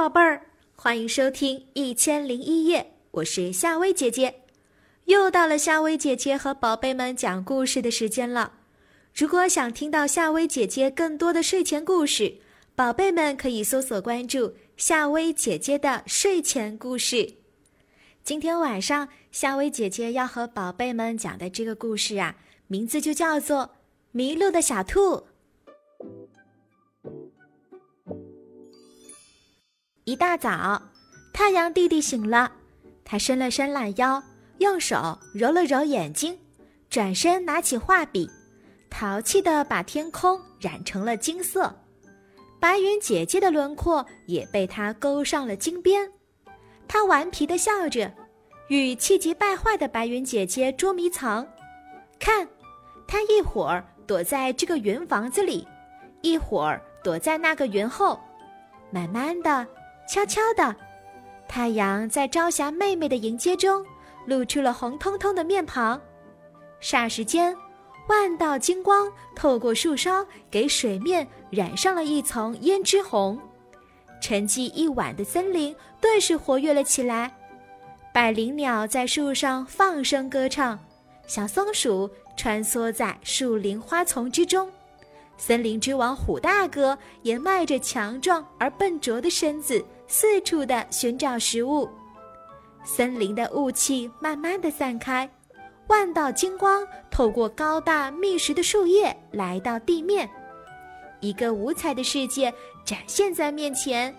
宝贝儿，欢迎收听《一千零一夜》，我是夏薇姐姐。又到了夏薇姐姐和宝贝们讲故事的时间了。如果想听到夏薇姐姐更多的睡前故事，宝贝们可以搜索关注夏薇姐姐的睡前故事。今天晚上，夏薇姐姐要和宝贝们讲的这个故事啊，名字就叫做《迷路的小兔》。一大早，太阳弟弟醒了，他伸了伸懒腰，用手揉了揉眼睛，转身拿起画笔，淘气地把天空染成了金色。白云姐姐的轮廓也被他勾上了金边。他顽皮地笑着，与气急败坏的白云姐姐捉迷藏。看，他一会儿躲在这个云房子里，一会儿躲在那个云后，慢慢的。悄悄的，太阳在朝霞妹妹的迎接中，露出了红彤彤的面庞。霎时间，万道金光透过树梢，给水面染上了一层胭脂红。沉寂一晚的森林顿时活跃了起来。百灵鸟在树上放声歌唱，小松鼠穿梭在树林花丛之中。森林之王虎大哥也迈着强壮而笨拙的身子。四处的寻找食物，森林的雾气慢慢的散开，万道金光透过高大密实的树叶来到地面，一个五彩的世界展现在面前。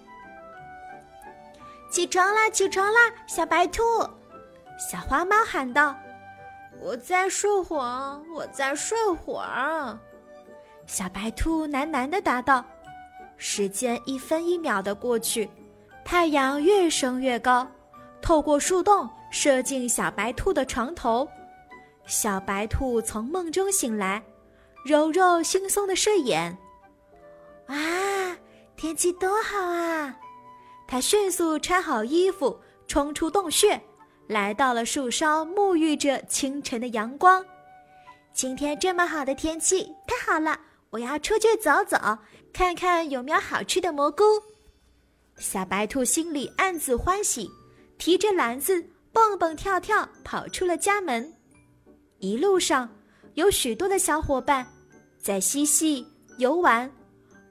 起床啦，起床啦，小白兔！小花猫喊道：“我在睡会儿，我在睡会儿。”小白兔喃喃的答道。时间一分一秒的过去。太阳越升越高，透过树洞射进小白兔的床头。小白兔从梦中醒来，揉揉惺忪的睡眼。啊，天气多好啊！它迅速穿好衣服，冲出洞穴，来到了树梢，沐浴着清晨的阳光。今天这么好的天气，太好了！我要出去走走，看看有没有好吃的蘑菇。小白兔心里暗自欢喜，提着篮子蹦蹦跳跳跑出了家门。一路上，有许多的小伙伴在嬉戏游玩，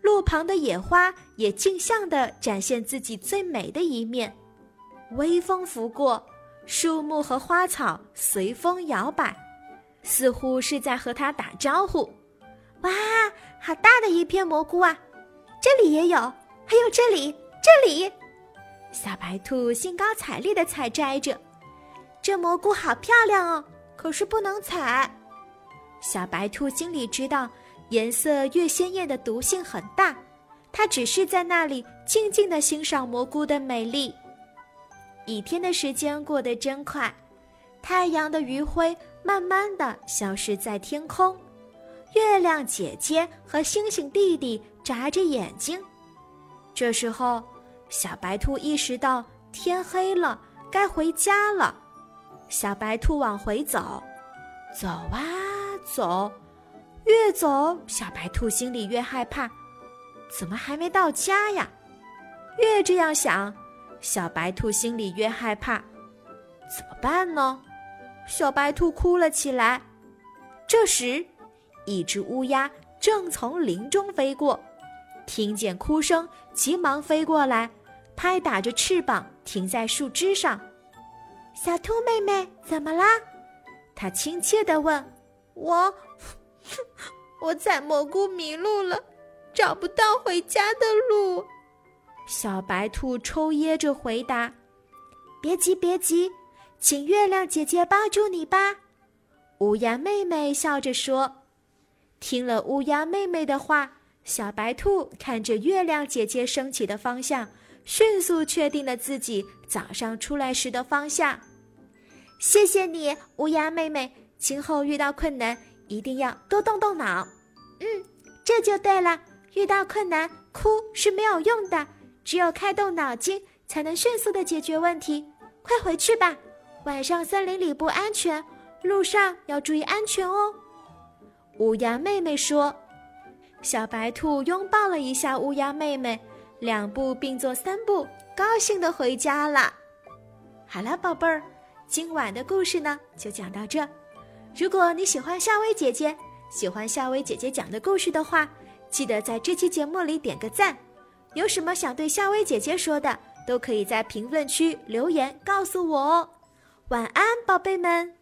路旁的野花也竞相的展现自己最美的一面。微风拂过，树木和花草随风摇摆，似乎是在和它打招呼。哇，好大的一片蘑菇啊！这里也有，还有这里。这里，小白兔兴高采烈的采摘着，这蘑菇好漂亮哦，可是不能采。小白兔心里知道，颜色越鲜艳的毒性很大，它只是在那里静静的欣赏蘑菇的美丽。一天的时间过得真快，太阳的余晖慢慢的消失在天空，月亮姐姐和星星弟弟眨着眼睛。这时候，小白兔意识到天黑了，该回家了。小白兔往回走，走啊走，越走小白兔心里越害怕，怎么还没到家呀？越这样想，小白兔心里越害怕，怎么办呢？小白兔哭了起来。这时，一只乌鸦正从林中飞过。听见哭声，急忙飞过来，拍打着翅膀停在树枝上。小兔妹妹，怎么啦？它亲切地问。我，我采蘑菇迷路了，找不到回家的路。小白兔抽噎着回答：“别急，别急，请月亮姐姐帮助你吧。”乌鸦妹妹笑着说。听了乌鸦妹妹的话。小白兔看着月亮姐姐升起的方向，迅速确定了自己早上出来时的方向。谢谢你，乌鸦妹妹。今后遇到困难，一定要多动动脑。嗯，这就对了。遇到困难，哭是没有用的，只有开动脑筋，才能迅速的解决问题。快回去吧，晚上森林里不安全，路上要注意安全哦。乌鸦妹妹说。小白兔拥抱了一下乌鸦妹妹，两步并作三步，高兴的回家了。好了，宝贝儿，今晚的故事呢就讲到这。如果你喜欢夏薇姐姐，喜欢夏薇姐姐讲的故事的话，记得在这期节目里点个赞。有什么想对夏薇姐姐说的，都可以在评论区留言告诉我哦。晚安，宝贝们。